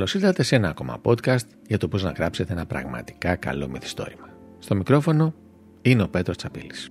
Καλώς ήρθατε σε ένα ακόμα podcast για το πώς να γράψετε ένα πραγματικά καλό μυθιστόρημα. Στο μικρόφωνο είναι ο Πέτρος Τσαπίλης.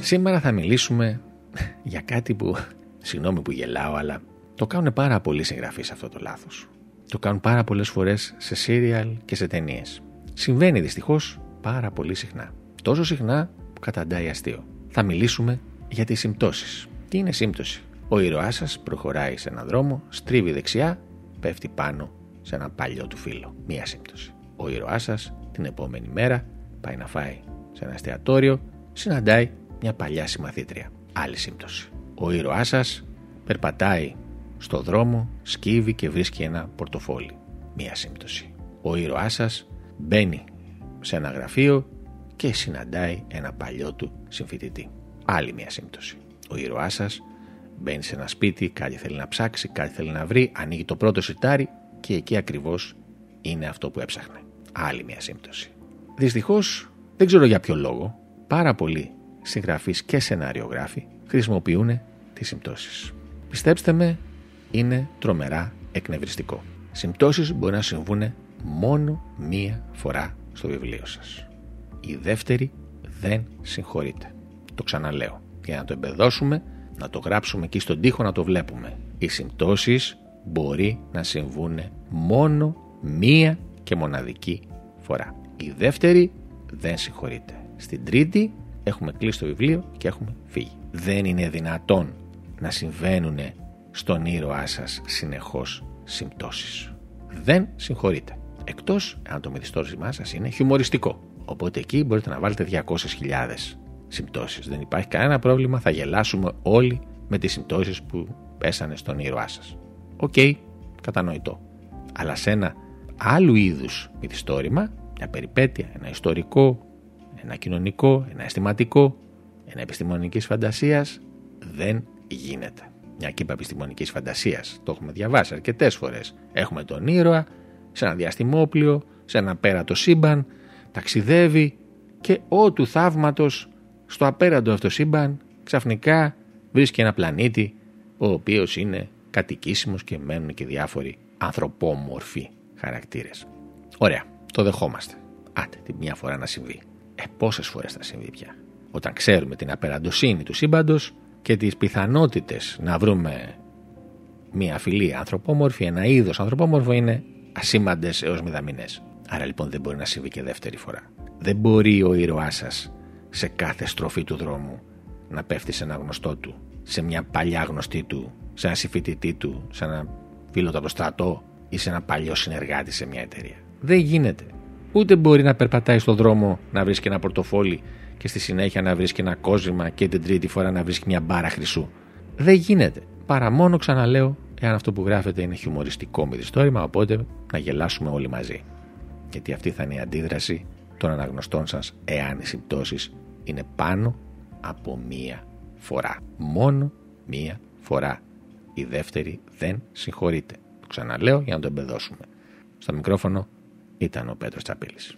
Σήμερα θα μιλήσουμε για κάτι που, συγγνώμη που γελάω, αλλά το κάνουν πάρα πολλοί συγγραφείς αυτό το λάθος. Το κάνουν πάρα πολλές φορές σε σύριαλ και σε ταινίες. Συμβαίνει δυστυχώς πάρα πολύ συχνά. Τόσο συχνά που καταντάει αστείο. Θα μιλήσουμε για τις συμπτώσεις. Τι είναι σύμπτωση; Ο ήρωάς σας προχωράει σε έναν δρόμο, στρίβει δεξιά, πέφτει πάνω σε ένα παλιό του φίλο. Μία σύμπτωση. Ο ήρωάς σας την επόμενη μέρα πάει να φάει σε ένα εστιατόριο, συναντάει μια παλιά συμμαθήτρια. Άλλη σύμπτωση. Ο ήρωάς σας περπατάει στο δρόμο, σκύβει και βρίσκει ένα πορτοφόλι. Μία σύμπτωση. Ο ήρωάς σας μπαίνει σε ένα γραφείο και συναντάει ένα παλιό του συμφοιτητή. Άλλη μία σύμπτωση. Ο ήρωάς σας Μπαίνει σε ένα σπίτι, κάτι θέλει να ψάξει, κάτι θέλει να βρει, ανοίγει το πρώτο σιτάρι και εκεί ακριβώς είναι αυτό που έψαχνε. Άλλη μια σύμπτωση. Δυστυχώς, δεν ξέρω για ποιο λόγο, πάρα πολλοί συγγραφείς και σενάριογράφοι χρησιμοποιούν τις συμπτώσεις. Πιστέψτε με, είναι τρομερά εκνευριστικό. Συμπτώσεις μπορεί να συμβούν μόνο μία φορά στο βιβλίο σας. Η δεύτερη δεν συγχωρείται. Το ξαναλέω. Για να το εμπεδώσουμε, να το γράψουμε εκεί στον τοίχο να το βλέπουμε. Οι συμπτώσεις μπορεί να συμβούν μόνο μία και μοναδική φορά. Η δεύτερη δεν συγχωρείται. Στην τρίτη έχουμε κλείσει το βιβλίο και έχουμε φύγει. Δεν είναι δυνατόν να συμβαίνουν στον ήρωά σας συνεχώς συμπτώσεις. Δεν συγχωρείτε. Εκτός αν το μυθιστόρημά σας είναι χιουμοριστικό. Οπότε εκεί μπορείτε να βάλετε 200.000 συμπτώσεις. Δεν υπάρχει κανένα πρόβλημα, θα γελάσουμε όλοι με τις συμπτώσεις που πέσανε στον ήρωά σας. OK, okay, κατανοητό. Αλλά σε ένα άλλου είδους μυθιστόρημα, μια περιπέτεια, ένα ιστορικό, ένα κοινωνικό, ένα αισθηματικό, ένα επιστημονικής φαντασίας, δεν γίνεται. Μια κύπα επιστημονικής φαντασίας. Το έχουμε διαβάσει αρκετές φορές. Έχουμε τον ήρωα σε ένα διαστημόπλιο, σε ένα πέρατο σύμπαν, ταξιδεύει και ό του θαύματος στο απέραντο αυτό σύμπαν ξαφνικά βρίσκει ένα πλανήτη ο οποίος είναι κατοικήσιμος και μένουν και διάφοροι ανθρωπόμορφοι χαρακτήρες. Ωραία, το δεχόμαστε. Άτε, τη μια φορά να συμβεί. Ε, πόσες φορές θα συμβεί πια; Όταν ξέρουμε την απεραντοσύνη του σύμπαντος και τις πιθανότητες να βρούμε μια φυλή ανθρωπόμορφη, ένα είδος ανθρωπόμορφο είναι ασήμαντες έως μηδαμινές. Άρα λοιπόν δεν μπορεί να συμβεί και δεύτερη φορά. Δεν μπορεί ο ήρωάς σας σε κάθε στροφή του δρόμου να πέφτει σε ένα γνωστό του, σε μια παλιά γνωστή του, σε ένα συμφοιτητή του, σε ένα φίλο του από το στρατό ή σε ένα παλιό συνεργάτη σε μια εταιρεία. Δεν γίνεται. Ούτε μπορεί να περπατάει στον δρόμο να βρίσκει ένα πορτοφόλι και στη συνέχεια να βρίσκει ένα κόζημα και την τρίτη φορά να βρίσκει μια μπάρα χρυσού. Δεν γίνεται. Παρά μόνο ξαναλέω, εάν αυτό που γράφεται είναι χιουμοριστικό μυθιστόρημα, οπότε να γελάσουμε όλοι μαζί. Γιατί αυτή θα είναι η αντίδραση των αναγνωστών σας εάν οι συμπτώσεις είναι πάνω από μία φορά. Μόνο μία φορά. Η δεύτερη δεν συγχωρείται. Το ξαναλέω για να το εμπεδώσουμε. Στο μικρόφωνο ήταν ο Πέτρος Τσαπίλης.